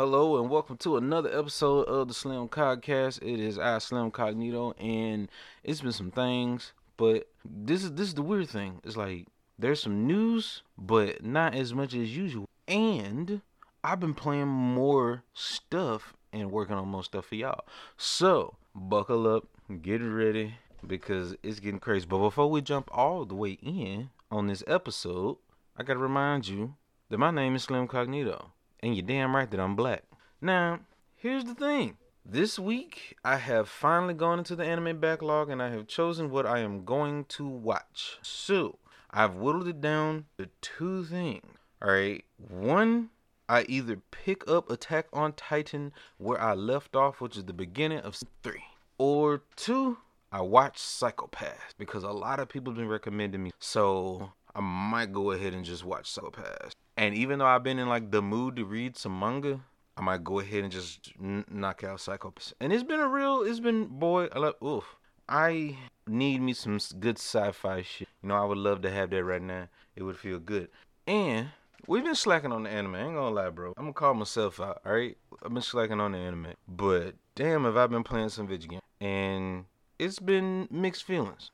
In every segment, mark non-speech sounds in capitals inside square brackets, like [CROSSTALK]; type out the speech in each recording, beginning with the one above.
Hello and welcome to another episode of the Slim Cogcast. It is I Slim Cognito, and it's been some things, but this is this is the weird thing. It's like there's some news, but not as much as usual. And I've been playing more stuff and working on more stuff for y'all. So buckle up, get ready, because it's getting crazy. But before we jump all the way in on this episode, I gotta remind you that my name is Slim Cognito. And you're damn right that I'm black. Now, here's the thing. This week, I have finally gone into the anime backlog and I have chosen what I am going to watch. So, I've whittled it down to two things. Alright, one, I either pick up Attack on Titan where I left off, which is the beginning of three, or two, I watch Psycho-Pass because a lot of people have been recommending me. So, I might go ahead and just watch Psycho-Pass. And even though I've been in like the mood to read some manga, I might go ahead and just n- knock out Psycho-Pass. And it's been a real, it's been boy, I love, oof. I need me some good sci-fi shit. You know, I would love to have that right now. It would feel good. And we've been slacking on the anime. I ain't gonna lie, bro. I'm gonna call myself out. All right, I've been slacking on the anime, but damn, have I been playing some video games? And it's been mixed feelings.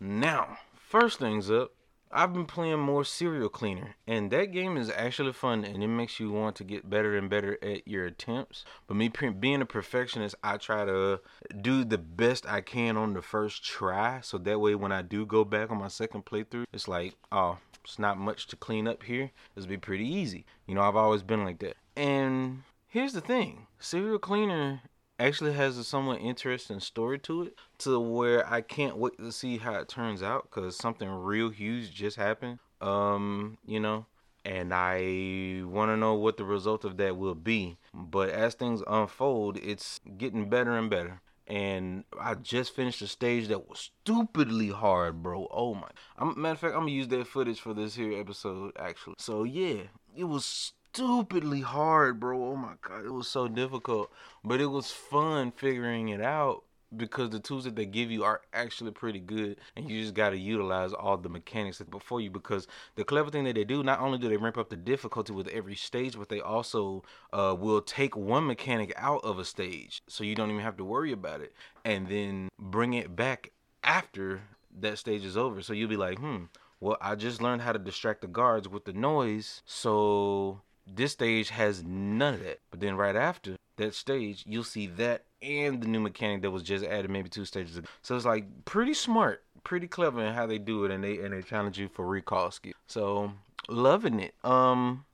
Now, first things up, I've been playing more Serial Cleaner, and that game is actually fun, and it makes you want to get better and better at your attempts. But me being a perfectionist, I try to do the best I can on the first try, so that way when I do go back on my second playthrough, it's like, oh, it's not much to clean up here. Will be pretty easy. You know, I've always been like that. And here's the thing: Serial Cleaner actually has a somewhat interesting story to it to where I can't wait to see how it turns out because something real huge just happened. Um, you know, and I want to know what the result of that will be. But as things unfold, it's getting better and better. And I just finished a stage that was stupidly hard, bro. Oh my! I'm, matter of fact, I'm gonna use that footage for this here episode, actually. So yeah, it was stupidly hard, bro. Oh my god, it was so difficult, but it was fun figuring it out because the tools that they give you are actually pretty good and you just got to utilize all the mechanics before you because the clever thing that they do not only do they ramp up the difficulty with every stage but they also uh, will take one mechanic out of a stage so you don't even have to worry about it and then bring it back after that stage is over so you'll be like hmm well i just learned how to distract the guards with the noise so this stage has none of that. But then right after that stage, you'll see that and the new mechanic that was just added maybe two stages ago. So it's like pretty smart, pretty clever in how they do it and they and they challenge you for recall skill. So loving it. Um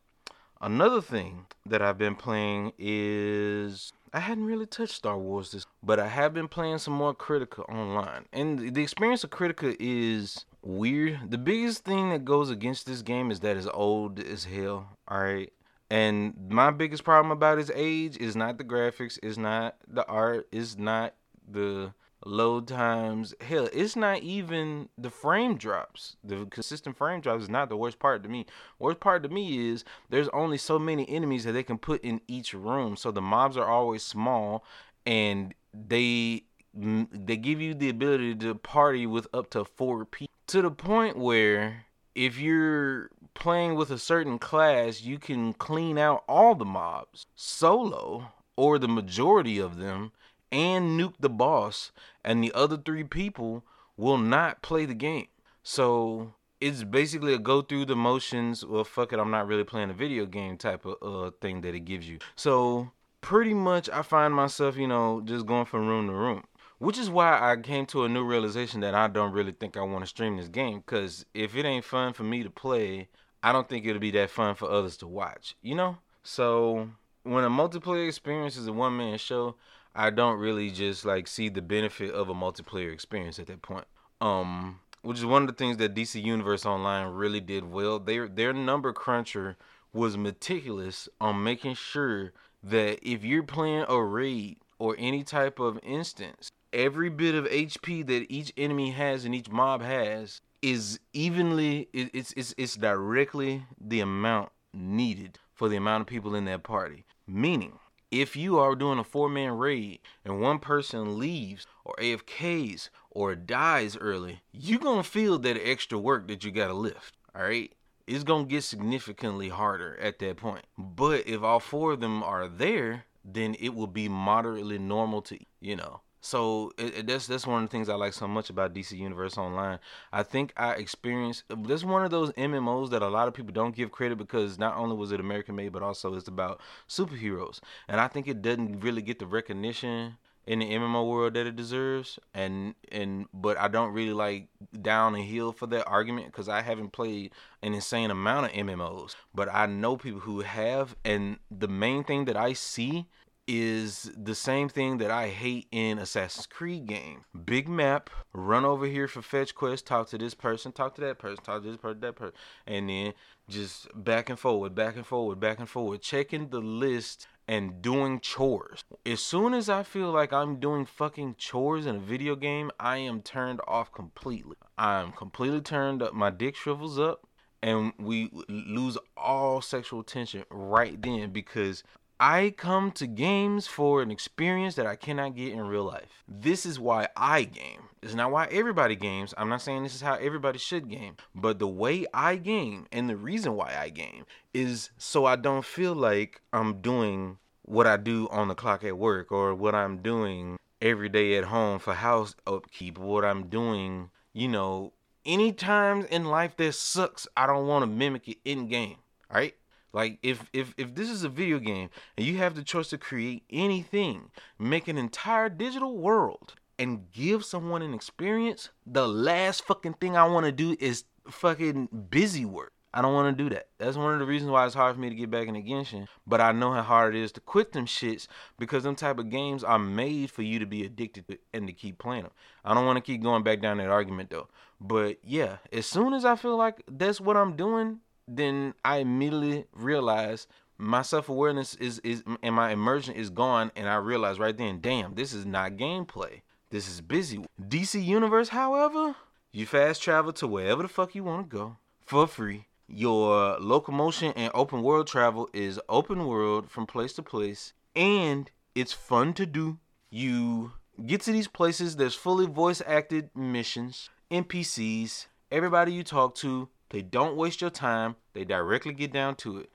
another thing that I've been playing is I hadn't really touched Star Wars this, but I have been playing some more Kritika online. And the experience of Kritika is weird. The biggest thing that goes against this game is that it's old as hell. All right. And my biggest problem about his age is not the graphics, is not the art, is not the load times. Hell, it's not even the frame drops. The consistent frame drops is not the worst part to me. Worst part to me is there's only so many enemies that they can put in each room. So the mobs are always small and they they give you the ability to party with up to 4 people to the point where if you're playing with a certain class, you can clean out all the mobs solo or the majority of them and nuke the boss, and the other three people will not play the game. So it's basically a go through the motions. Well, fuck it, I'm not really playing a video game type of uh, thing that it gives you. So pretty much, I find myself, you know, just going from room to room. Which is why I came to a new realization that I don't really think I want to stream this game. Because if it ain't fun for me to play, I don't think it'll be that fun for others to watch. You know? So when a multiplayer experience is a one man show, I don't really just like see the benefit of a multiplayer experience at that point. Um, which is one of the things that DC Universe Online really did well. Their their number cruncher was meticulous on making sure that if you're playing a raid or any type of instance every bit of HP that each enemy has and each mob has is evenly it's it's it's directly the amount needed for the amount of people in that party. Meaning, if you are doing a four man raid and one person leaves or AFKs or dies early, you're gonna feel that extra work that you gotta lift. Alright? it's gonna get significantly harder at that point. But if all four of them are there, then it will be moderately normal to you know. So it, it, that's that's one of the things I like so much about DC Universe Online. I think I experienced this one of those MMOs that a lot of people don't give credit because not only was it American made, but also it's about superheroes, and I think it doesn't really get the recognition in the MMO world that it deserves. And and but I don't really like down and heel for that argument because I haven't played an insane amount of MMOs, but I know people who have, and the main thing that I see is the same thing that I hate in Assassin's Creed game. Big map, run over here for fetch quest, talk to this person, talk to that person, talk to this person, that person, and then just back and forward, back and forward, back and forward, checking the list and doing chores. As soon as I feel like I'm doing fucking chores in a video game, I am turned off completely. I am completely turned up. My dick shrivels up and we lose all sexual tension right then because I come to games for an experience that I cannot get in real life. This is why I game. It's not why everybody games. I'm not saying this is how everybody should game, but the way I game and the reason why I game is so I don't feel like I'm doing what I do on the clock at work or what I'm doing every day at home for house upkeep, what I'm doing, you know, any times in life that sucks, I don't want to mimic it in game. Right? Like if if if this is a video game and you have the choice to create anything, make an entire digital world and give someone an experience, the last fucking thing I want to do is fucking busy work. I don't want to do that. That's one of the reasons why it's hard for me to get back in the Genshin. But I know how hard it is to quit them shits because them type of games are made for you to be addicted to and to keep playing them. I don't want to keep going back down that argument though. But yeah, as soon as I feel like that's what I'm doing, then I immediately realize my self awareness is is and my immersion is gone, and I realize right then, damn, this is not gameplay. This is busy. DC Universe, however, you fast travel to wherever the fuck you want to go for free. Your locomotion and open world travel is open world from place to place, and it's fun to do. You get to these places, there's fully voice acted missions, NPCs, everybody you talk to they don't waste your time. They directly get down to it.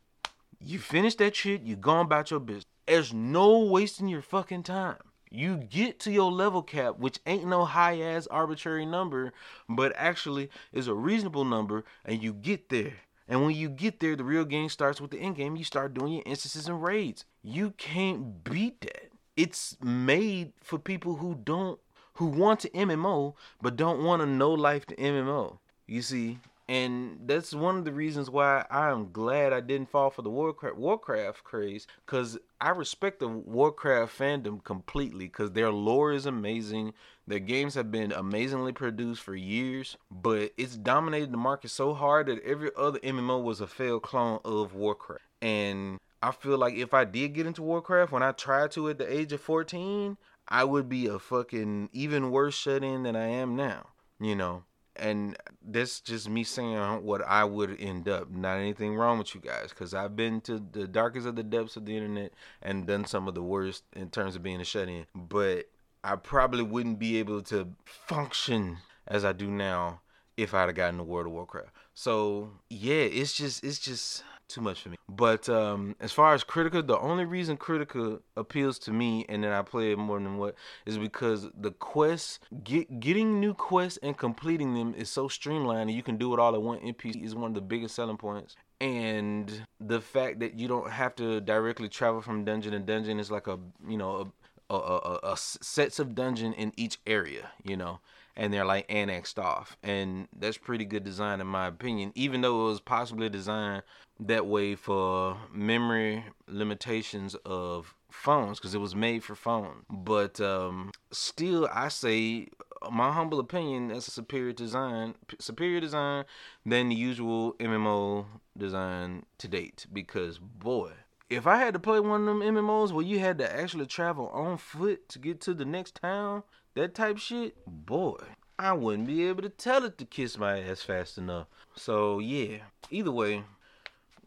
You finish that shit, you go about your business. There's no wasting your fucking time. You get to your level cap, which ain't no high ass arbitrary number, but actually is a reasonable number, and you get there. And when you get there, the real game starts with the end game. You start doing your instances and raids. You can't beat that. It's made for people who don't who want to MMO but don't want to know life to MMO. You see, and that's one of the reasons why I'm glad I didn't fall for the Warcraft Warcraft craze because I respect the Warcraft fandom completely because their lore is amazing. Their games have been amazingly produced for years, but it's dominated the market so hard that every other MMO was a failed clone of Warcraft. And I feel like if I did get into Warcraft when I tried to at the age of 14, I would be a fucking even worse shut in than I am now, you know and that's just me saying what I would end up. Not anything wrong with you guys, because I've been to the darkest of the depths of the internet and done some of the worst in terms of being a shut in. But I probably wouldn't be able to function as I do now if I'd have gotten the World of Warcraft. So yeah, it's just it's just too much for me. But um, as far as Kritika, the only reason Kritika appeals to me and then I play it more than what is because the quests, get, getting new quests and completing them is so streamlined and you can do it all at one NPC is one of the biggest selling points. And the fact that you don't have to directly travel from dungeon to dungeon is like a you know a, a, a, a sets of dungeon in each area, you know and they're like annexed off. And that's pretty good design in my opinion, even though it was possibly designed that way for memory limitations of phones because it was made for phone. But um, still, I say my humble opinion that's a superior design superior design than the usual MMO design to date because boy if I had to play one of them MMOs where you had to actually travel on foot to get to the next town that type shit, boy, I wouldn't be able to tell it to kiss my ass fast enough. So yeah, either way,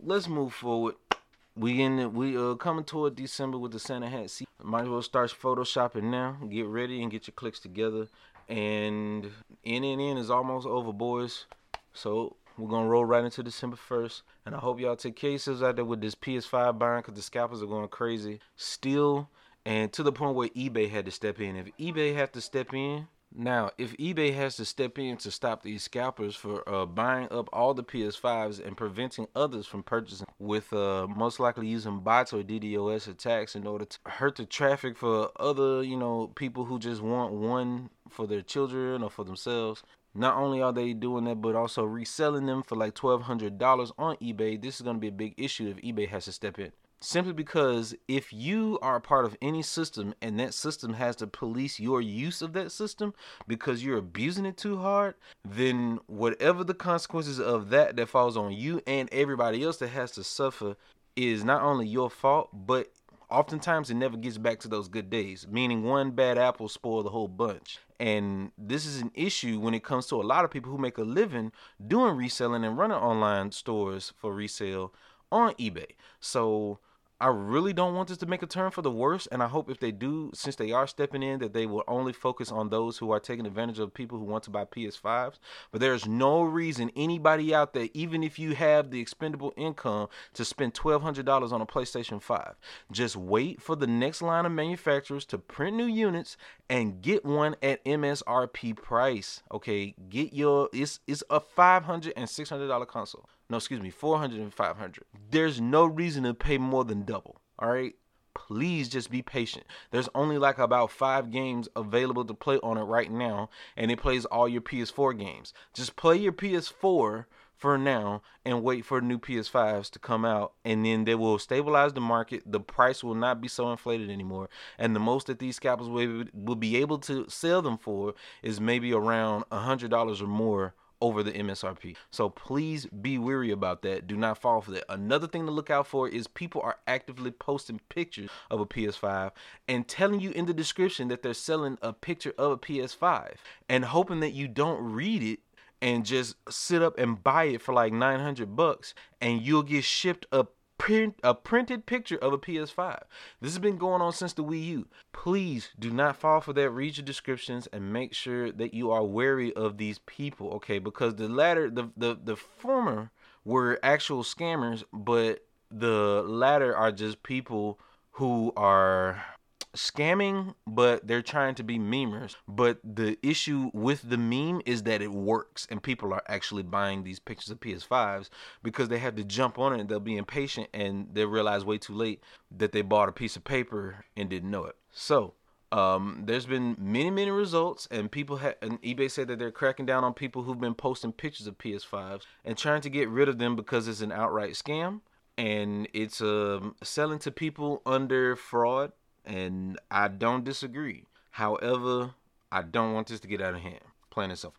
let's move forward. We in we uh coming toward December with the Santa hat season. Might as well start photoshopping now. Get ready and get your clicks together. And NNN is almost over, boys. So We're gonna roll right into December first, and I hope y'all take care yourselves out there with this PS5 buying, cause the scalpers are going crazy still, and to the point where eBay had to step in. If eBay had to step in, now, if eBay has to step in to stop these scalpers for uh, buying up all the PS5s and preventing others from purchasing, with uh, most likely using bots or DDoS attacks in order to hurt the traffic for other, you know, people who just want one for their children or for themselves. Not only are they doing that, but also reselling them for like $1,200 on eBay. This is going to be a big issue if eBay has to step in simply because if you are a part of any system and that system has to police your use of that system because you're abusing it too hard then whatever the consequences of that that falls on you and everybody else that has to suffer is not only your fault but oftentimes it never gets back to those good days meaning one bad apple spoil the whole bunch. And this is an issue when it comes to a lot of people who make a living doing reselling and running online stores for resale on ebay. So I really don't want this to make a turn for the worse, and I hope if they do, since they are stepping in, that they will only focus on those who are taking advantage of people who want to buy PS5s. But there's no reason anybody out there, even if you have the expendable income, to spend $1,200 on a PlayStation 5. Just wait for the next line of manufacturers to print new units and get one at MSRP price. Okay, get your it's it's a $500 and $600 console no, excuse me, 400 and 500. There's no reason to pay more than double. All right. Please just be patient. There's only like about five games available to play on it right now, and it plays all your PS4 games. Just play your PS4 for now and wait for new PS5s to come out and then they will stabilize the market. The price will not be so inflated anymore. And the most that these scalpers will, will be able to sell them for is maybe around a $100 or more over the MSRP. So please be weary about that. Do not fall for that. Another thing to look out for is people are actively posting pictures of a PS5 and telling you in the description that they're selling a picture of a PS5 and hoping that you don't read it and just sit up and buy it for like 900 bucks and you'll get shipped a print a printed picture of a PS5. This has been going on since the Wii U. Please do not fall for that. Read your descriptions and make sure that you are wary of these people, okay? Because the latter, the the the former were actual scammers, but the latter are just people who are scamming, but they're trying to be memers. But the issue with the meme is that it works and people are actually buying these pictures of PS5s because they have to jump on it and they'll be impatient and they realize way too late that they bought a piece of paper and didn't know it. So, um, there's been many, many results, and people have. And eBay said that they're cracking down on people who've been posting pictures of PS5s and trying to get rid of them because it's an outright scam and it's um, selling to people under fraud and I don't disagree. However, I don't want this to get out of hand. And simple.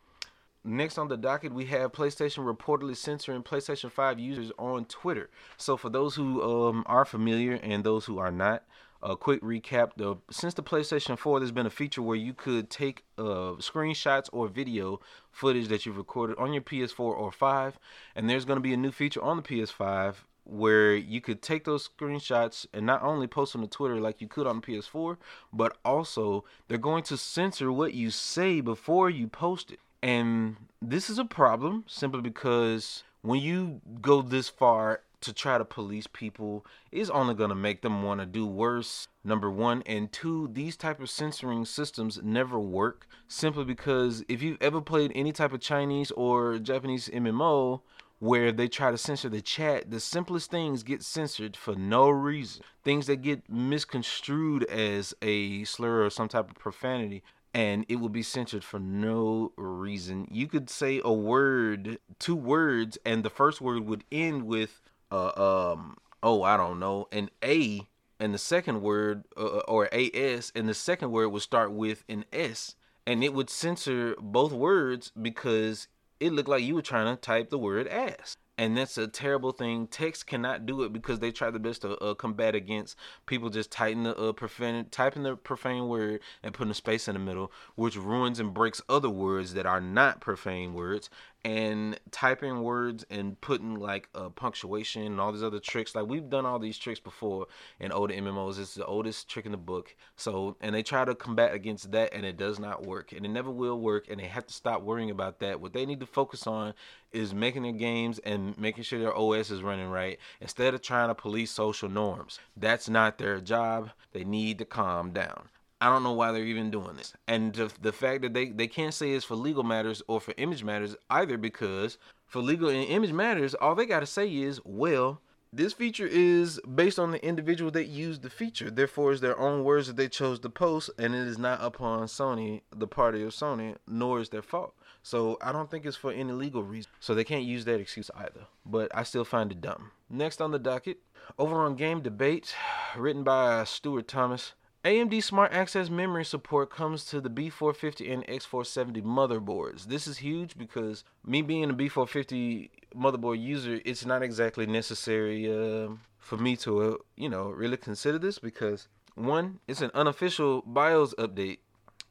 Next on the docket, we have PlayStation reportedly censoring PlayStation 5 users on Twitter. So, for those who um, are familiar and those who are not, a quick recap: the since the PlayStation 4, there's been a feature where you could take uh, screenshots or video footage that you've recorded on your PS4 or 5, and there's going to be a new feature on the PS5 where you could take those screenshots and not only post them to Twitter like you could on PS4, but also they're going to censor what you say before you post it. And this is a problem simply because when you go this far to try to police people is only going to make them want to do worse number one and two these type of censoring systems never work simply because if you've ever played any type of chinese or japanese mmo where they try to censor the chat, the simplest things get censored for no reason. Things that get misconstrued as a slur or some type of profanity and it will be censored for no reason. You could say a word, two words, and the first word would end with uh um oh I don't know an A, and the second word uh, or as, and the second word would start with an S, and it would censor both words because it looked like you were trying to type the word ass. And that's a terrible thing. Text cannot do it because they try the best to uh, combat against people just typing the uh, profane, typing the profane word and putting a space in the middle, which ruins and breaks other words that are not profane words. And typing words and putting like a punctuation and all these other tricks. Like we've done all these tricks before in older MMOs. It's the oldest trick in the book. So and they try to combat against that and it does not work. And it never will work and they have to stop worrying about that. What they need to focus on is making their games and making sure their OS is running right instead of trying to police social norms. That's not their job. They need to calm down. I don't know why they're even doing this. And the, the fact that they, they can't say it's for legal matters or for image matters either because for legal and image matters, all they got to say is, well, this feature is based on the individual that used the feature. Therefore, it's their own words that they chose to post, and it is not upon Sony, the party of Sony, nor is their fault. So I don't think it's for any legal reason. So they can't use that excuse either. But I still find it dumb. Next on the docket, over on Game Debate, [SIGHS] written by Stuart Thomas. AMD Smart Access memory support comes to the B450 and X470 motherboards. This is huge because me being a B450 motherboard user, it's not exactly necessary uh, for me to, uh, you know, really consider this because one, it's an unofficial BIOS update,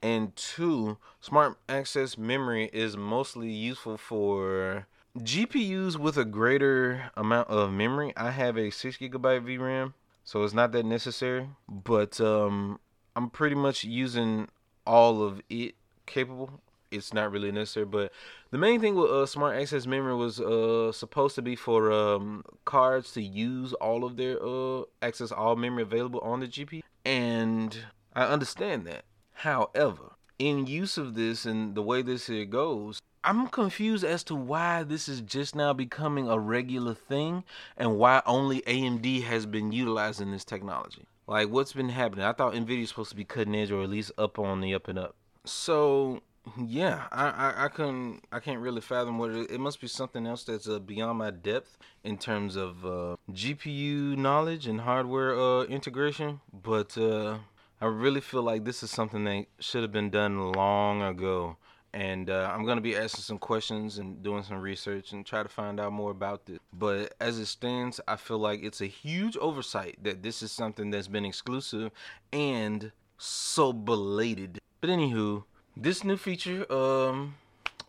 and two, Smart Access memory is mostly useful for GPUs with a greater amount of memory. I have a six gigabyte VRAM so it's not that necessary. But um, I'm pretty much using all of it capable. It's not really necessary, but the main thing with uh, Smart Access Memory was uh, supposed to be for um, cards to use all of their uh, access all memory available on the GPU, and I understand that. However, in use of this and the way this here goes, I'm confused as to why this is just now becoming a regular thing and why only AMD has been utilizing this technology. Like, what's been happening? I thought NVIDIA was supposed to be cutting edge or at least up on the up and up. So, yeah, I, I, I couldn't, I can't really fathom what it. It must be something else that's uh, beyond my depth in terms of uh, GPU knowledge and hardware uh, integration. But uh, I really feel like this is something that should have been done long ago and uh, I'm gonna be asking some questions and doing some research and try to find out more about this. But as it stands, I feel like it's a huge oversight that this is something that's been exclusive and so belated. But anywho, this new feature, um,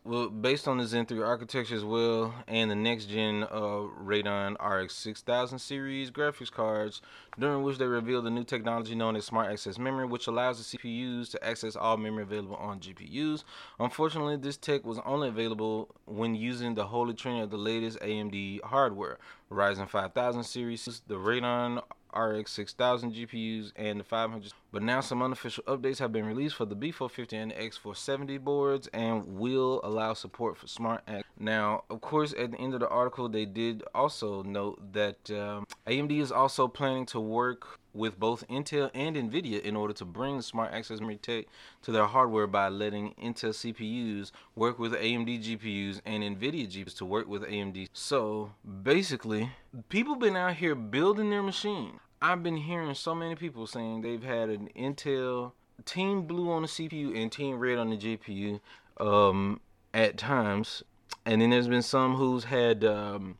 well, based on the Zen 3 architecture as well, and the next gen uh, Radeon RX 6000 series graphics cards, during which they revealed a new technology known as Smart Access Memory, which allows the CPUs to access all memory available on GPUs. Unfortunately, this tech was only available when using the holy trinity of the latest AMD hardware Ryzen 5000 series, the Radeon RX 6000 GPUs and the 500. But now some unofficial updates have been released for the B450 and the X470 boards and will allow support for Smart. Now, of course, at the end of the article, they did also note that um, AMD is also planning to work with both Intel and Nvidia in order to bring smart access memory tech to their hardware by letting Intel CPUs work with AMD GPUs and Nvidia GPUs to work with AMD. So basically, people been out here building their machine. I've been hearing so many people saying they've had an Intel Team Blue on the CPU and Team Red on the GPU um, at times, and then there's been some who's had um,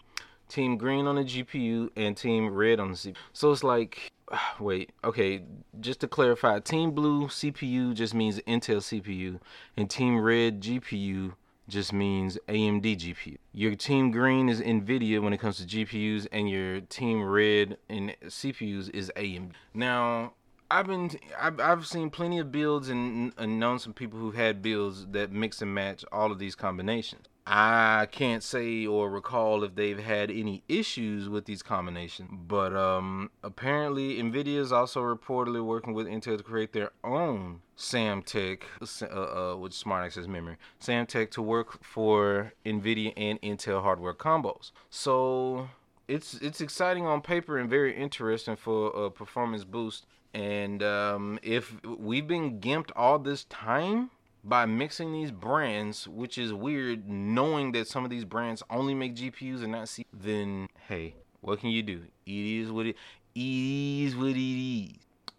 Team Green on the GPU and Team Red on the CPU. So it's like [SIGHS] wait, okay, just to clarify, Team Blue CPU just means Intel CPU, and Team Red GPU just means AMD GPU. Your Team Green is NVIDIA when it comes to GPUs, and your Team Red and CPUs is AMD. Now, I've been I've, I've seen plenty of builds and, and known some people who had builds that mix and match all of these combinations. I can't say or recall if they've had any issues with these combinations, but um, apparently Nvidia is also reportedly working with Intel to create their own SAM tech uh, uh, with Smart Access Memory, SAM tech to work for Nvidia and Intel hardware combos. So it's it's exciting on paper and very interesting for a performance boost. And um, if we've been gimped all this time by mixing these brands, which is weird, knowing that some of these brands only make GPUs and not C, then hey, what can you do? It is what it, it is what it is.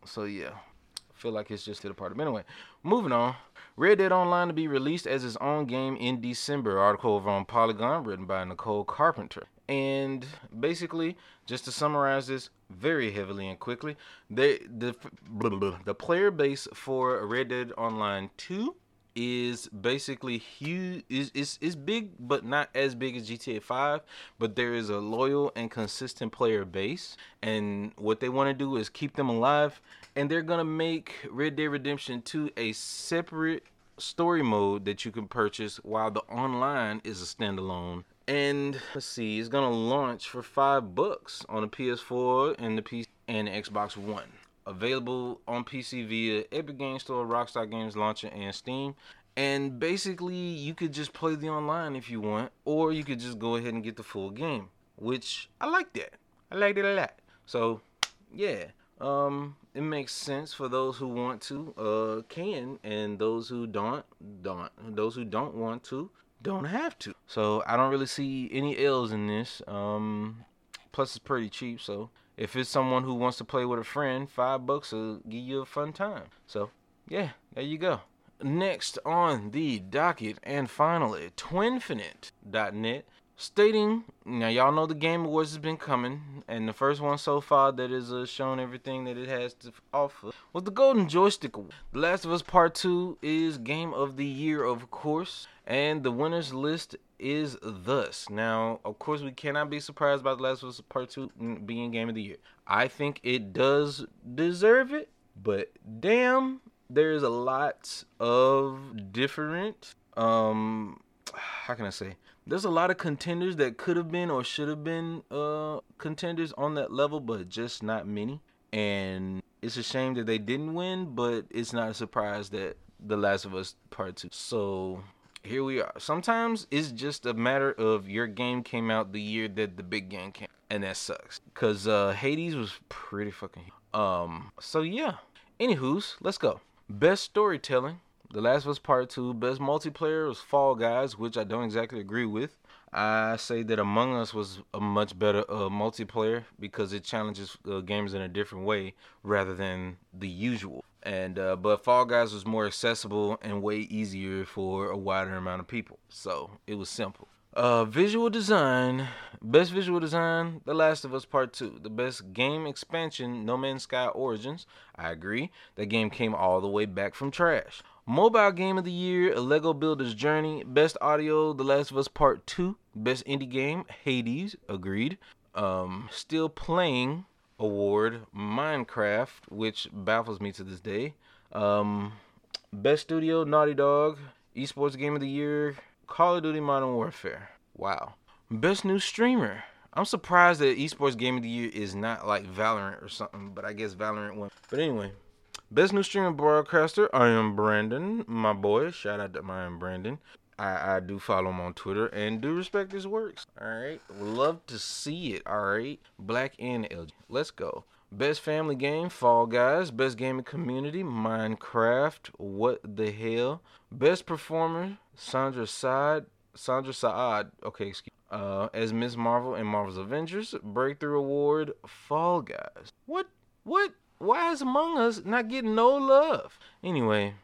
So yeah, I feel like it's just to the party. But anyway, moving on. Red Dead Online to be released as its own game in December. Article over on Polygon written by Nicole Carpenter. And basically, just to summarize this very heavily and quickly, they, the the player base for Red Dead Online 2 is basically huge. is is big, but not as big as GTA 5. But there is a loyal and consistent player base, and what they want to do is keep them alive. And they're gonna make Red Dead Redemption 2 a separate story mode that you can purchase, while the online is a standalone. And let's see, it's gonna launch for five bucks on the PS4 and the PC and Xbox One available on PC via Epic Games Store, Rockstar Games Launcher, and Steam. And basically, you could just play the online if you want, or you could just go ahead and get the full game, which I like that. I like it a lot. So, yeah, um, it makes sense for those who want to, uh, can, and those who don't, don't. Those who don't want to, don't have to. So I don't really see any L's in this. Um, plus it's pretty cheap, so if it's someone who wants to play with a friend, five bucks will give you a fun time. So, yeah, there you go. Next on the docket, and finally, Twinfinite.net stating now y'all know the game awards has been coming and the first one so far that has uh, shown everything that it has to offer was the golden joystick award. The last of us part 2 is game of the year of course and the winners list is thus. Now of course we cannot be surprised by the last of us part 2 being game of the year. I think it does deserve it but damn there's a lot of different um how can i say there's a lot of contenders that could have been or should have been uh contenders on that level, but just not many. And it's a shame that they didn't win, but it's not a surprise that The Last of Us Part 2. So here we are. Sometimes it's just a matter of your game came out the year that the big game came, and that sucks. Cause uh, Hades was pretty fucking. Um. So yeah. Anywho's, let's go. Best storytelling. The Last of Us Part 2, best multiplayer was Fall Guys, which I don't exactly agree with. I say that Among Us was a much better uh, multiplayer because it challenges uh, gamers in a different way rather than the usual. And uh, but Fall Guys was more accessible and way easier for a wider amount of people, so it was simple. Uh, visual design, best visual design, The Last of Us Part 2. The best game expansion, No Man's Sky Origins. I agree. That game came all the way back from trash. Mobile Game of the Year, A Lego Builder's Journey. Best Audio, The Last of Us Part 2. Best Indie Game, Hades. Agreed. Um, Still Playing Award, Minecraft, which baffles me to this day. Um, Best Studio, Naughty Dog. Esports Game of the Year, Call of Duty Modern Warfare. Wow. Best New Streamer. I'm surprised that Esports Game of the Year is not like Valorant or something, but I guess Valorant won. But anyway, Best new streaming broadcaster, I am Brandon, my boy. Shout out to my am Brandon. I, I do follow him on Twitter and do respect his works. All right, love to see it. All right, black and LG. Let's go. Best family game, Fall Guys. Best gaming community, Minecraft. What the hell? Best performer, Sandra Saad. Sandra Saad. Okay, excuse. Uh, as Ms. Marvel in Marvel's Avengers. Breakthrough Award, Fall Guys. What? What? Why is Among Us not getting no love? Anyway,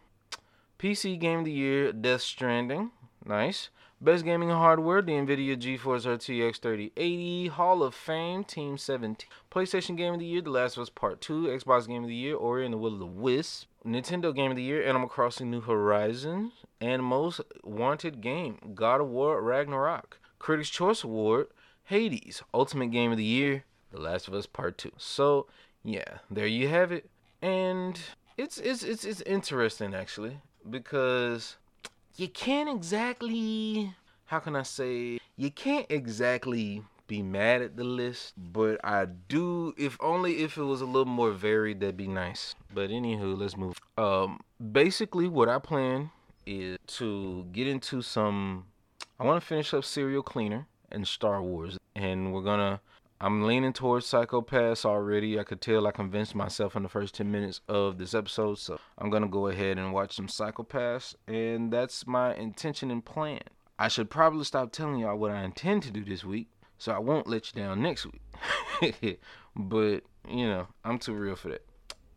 PC Game of the Year, Death Stranding. Nice. Best gaming hardware, the NVIDIA GeForce RTX 3080. Hall of Fame, Team 17. PlayStation Game of the Year, The Last of Us Part 2. Xbox Game of the Year, Ori and the Will of the Wisp. Nintendo Game of the Year, Animal Crossing New Horizons. And Most Wanted Game, God of War Ragnarok. Critics' Choice Award, Hades. Ultimate Game of the Year, The Last of Us Part 2. So, yeah, there you have it. And it's it's it's it's interesting actually because you can't exactly how can I say you can't exactly be mad at the list, but I do if only if it was a little more varied that'd be nice. But anywho, let's move. Um basically what I plan is to get into some I want to finish up Serial Cleaner and Star Wars and we're to I'm leaning towards Psycho-Pass already. I could tell I convinced myself in the first 10 minutes of this episode. So I'm going to go ahead and watch some Psycho-Pass. And that's my intention and plan. I should probably stop telling y'all what I intend to do this week. So I won't let you down next week. [LAUGHS] but, you know, I'm too real for that.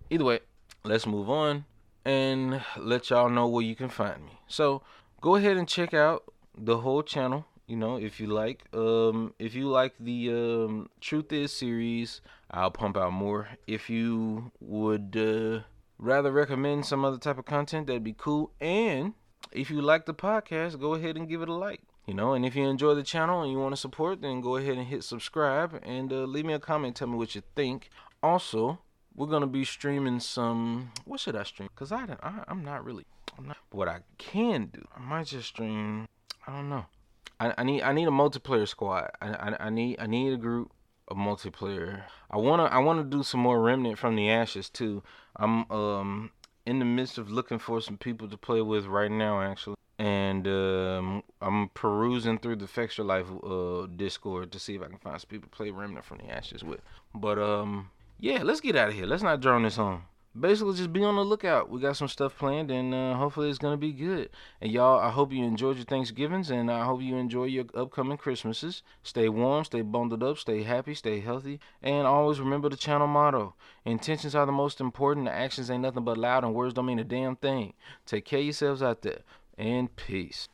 Either way, let's move on and let y'all know where you can find me. So go ahead and check out the whole channel you know if you like um if you like the um truth is series i'll pump out more if you would uh rather recommend some other type of content that'd be cool and if you like the podcast, go ahead and give it a like. You know, and if you enjoy the channel and you want to support, then go ahead and hit subscribe and uh, leave me a comment. Tell me what you think. Also, we're gonna be streaming some. What should I stream? Cause I, I I'm not really. I'm not. What I can do, I might just stream. I don't know. I, I need I need a multiplayer squad. I, I I need I need a group of multiplayer. I wanna I wanna do some more Remnant from the Ashes too. I'm um in the midst of looking for some people to play with right now actually. And um, I'm perusing through the Fextralife uh, Discord to see if I can find some people to play Remnant from the Ashes with. But um yeah, let's get out of here. Let's not drone this on. Basically, just be on the lookout. We got some stuff planned, and uh, hopefully, it's gonna be good. And y'all, I hope you enjoyed your Thanksgivings, and I hope you enjoy your upcoming Christmases. Stay warm, stay bundled up, stay happy, stay healthy, and always remember the channel motto: intentions are the most important. The actions ain't nothing but loud, and words don't mean a damn thing. Take care of yourselves out there, and peace.